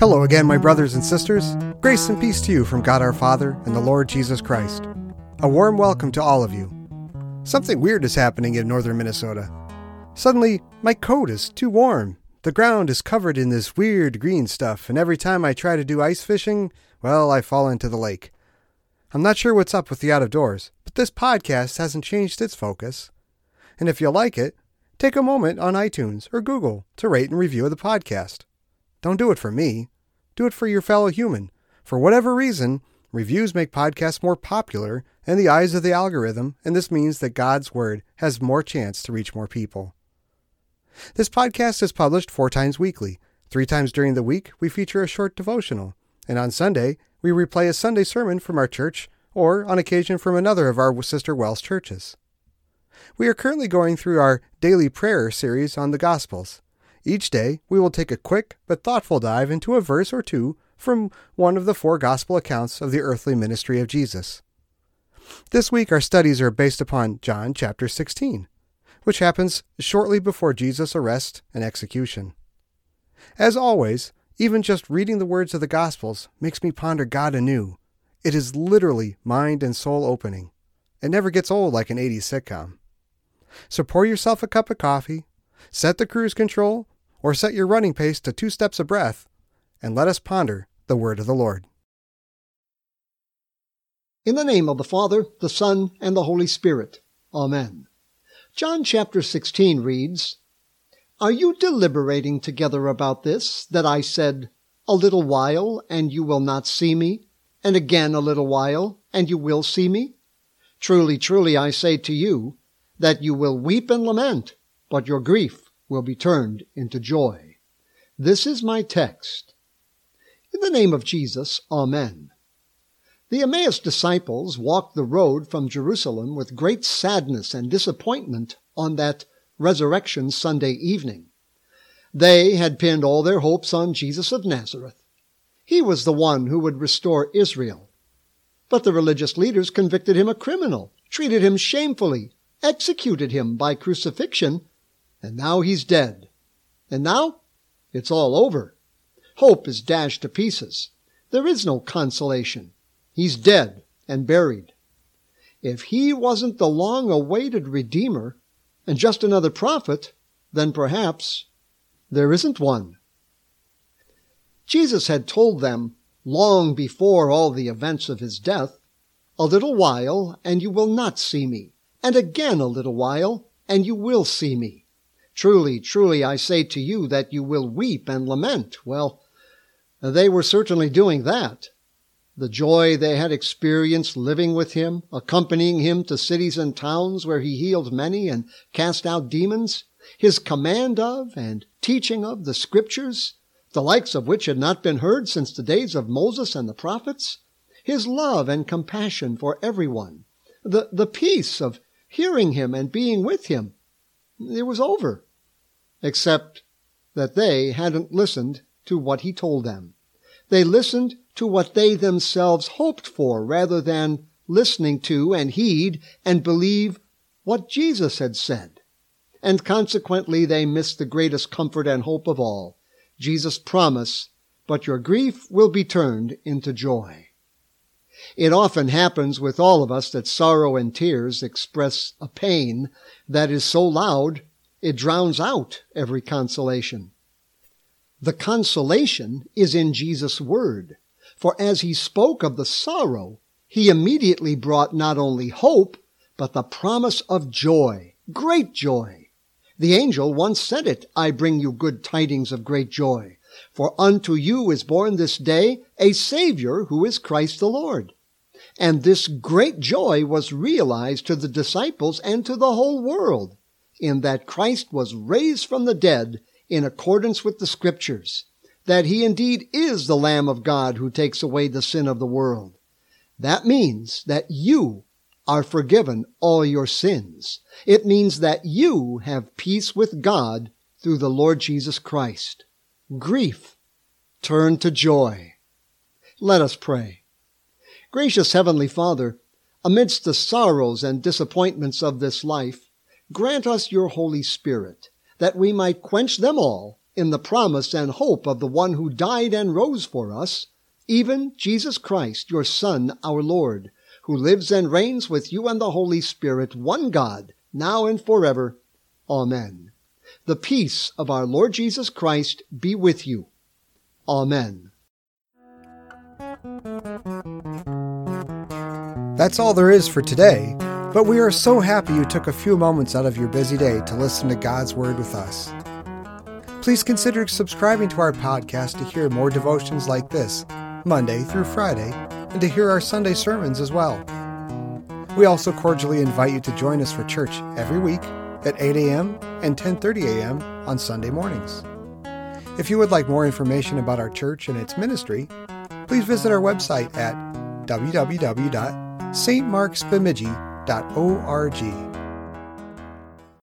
Hello again, my brothers and sisters. Grace and peace to you from God our Father and the Lord Jesus Christ. A warm welcome to all of you. Something weird is happening in northern Minnesota. Suddenly, my coat is too warm. The ground is covered in this weird green stuff, and every time I try to do ice fishing, well, I fall into the lake. I'm not sure what's up with the out of doors, but this podcast hasn't changed its focus. And if you like it, take a moment on iTunes or Google to rate and review the podcast. Don't do it for me. Do it for your fellow human. For whatever reason, reviews make podcasts more popular in the eyes of the algorithm, and this means that God's Word has more chance to reach more people. This podcast is published four times weekly. Three times during the week, we feature a short devotional, and on Sunday, we replay a Sunday sermon from our church or, on occasion, from another of our sister WELS churches. We are currently going through our daily prayer series on the Gospels. Each day, we will take a quick but thoughtful dive into a verse or two from one of the four Gospel accounts of the earthly ministry of Jesus. This week, our studies are based upon John chapter 16, which happens shortly before Jesus' arrest and execution. As always, even just reading the words of the Gospels makes me ponder God anew. It is literally mind and soul opening. It never gets old like an 80s sitcom. So pour yourself a cup of coffee, set the cruise control, or set your running pace to two steps a breath, and let us ponder the word of the Lord. In the name of the Father, the Son, and the Holy Spirit. Amen. John chapter 16 reads, Are you deliberating together about this, that I said, A little while, and you will not see me, and again a little while, and you will see me? Truly, truly, I say to you, that you will weep and lament, but your grief will be turned into joy. This is my text. In the name of Jesus, Amen. The Emmaus disciples walked the road from Jerusalem with great sadness and disappointment on that Resurrection Sunday evening. They had pinned all their hopes on Jesus of Nazareth. He was the one who would restore Israel. But the religious leaders convicted him a criminal, treated him shamefully, executed him by crucifixion, and now he's dead. And now it's all over. Hope is dashed to pieces. There is no consolation. He's dead and buried. If he wasn't the long awaited Redeemer and just another prophet, then perhaps there isn't one. Jesus had told them long before all the events of his death, A little while, and you will not see me, and again a little while, and you will see me. Truly, truly, I say to you that you will weep and lament. Well, they were certainly doing that. The joy they had experienced living with him, accompanying him to cities and towns where he healed many and cast out demons, his command of and teaching of the scriptures, the likes of which had not been heard since the days of Moses and the prophets, his love and compassion for everyone, the, the peace of hearing him and being with him, it was over except that they hadn't listened to what he told them. They listened to what they themselves hoped for rather than listening to and heed and believe what Jesus had said. And consequently, they missed the greatest comfort and hope of all, Jesus' promise, but your grief will be turned into joy. It often happens with all of us that sorrow and tears express a pain that is so loud it drowns out every consolation. The consolation is in Jesus' word. For as he spoke of the sorrow, he immediately brought not only hope, but the promise of joy, great joy. The angel once said it, I bring you good tidings of great joy. For unto you is born this day a Savior who is Christ the Lord. And this great joy was realized to the disciples and to the whole world in that Christ was raised from the dead in accordance with the scriptures, that he indeed is the Lamb of God who takes away the sin of the world. That means that you are forgiven all your sins. It means that you have peace with God through the Lord Jesus Christ. Grief turn to joy. Let us pray. Gracious Heavenly Father, amidst the sorrows and disappointments of this life, grant us your Holy Spirit, that we might quench them all in the promise and hope of the one who died and rose for us, even Jesus Christ, your Son, our Lord, who lives and reigns with you and the Holy Spirit, one God, now and forever. Amen. The peace of our Lord Jesus Christ be with you. Amen. That's all there is for today, but we are so happy you took a few moments out of your busy day to listen to God's Word with us. Please consider subscribing to our podcast to hear more devotions like this, Monday through Friday, and to hear our Sunday sermons as well. We also cordially invite you to join us for church every week at 8 a.m. and 10:30 a.m. on Sunday mornings. If you would like more information about our church and its ministry, please visit our website at www.stmarksbemidji.org.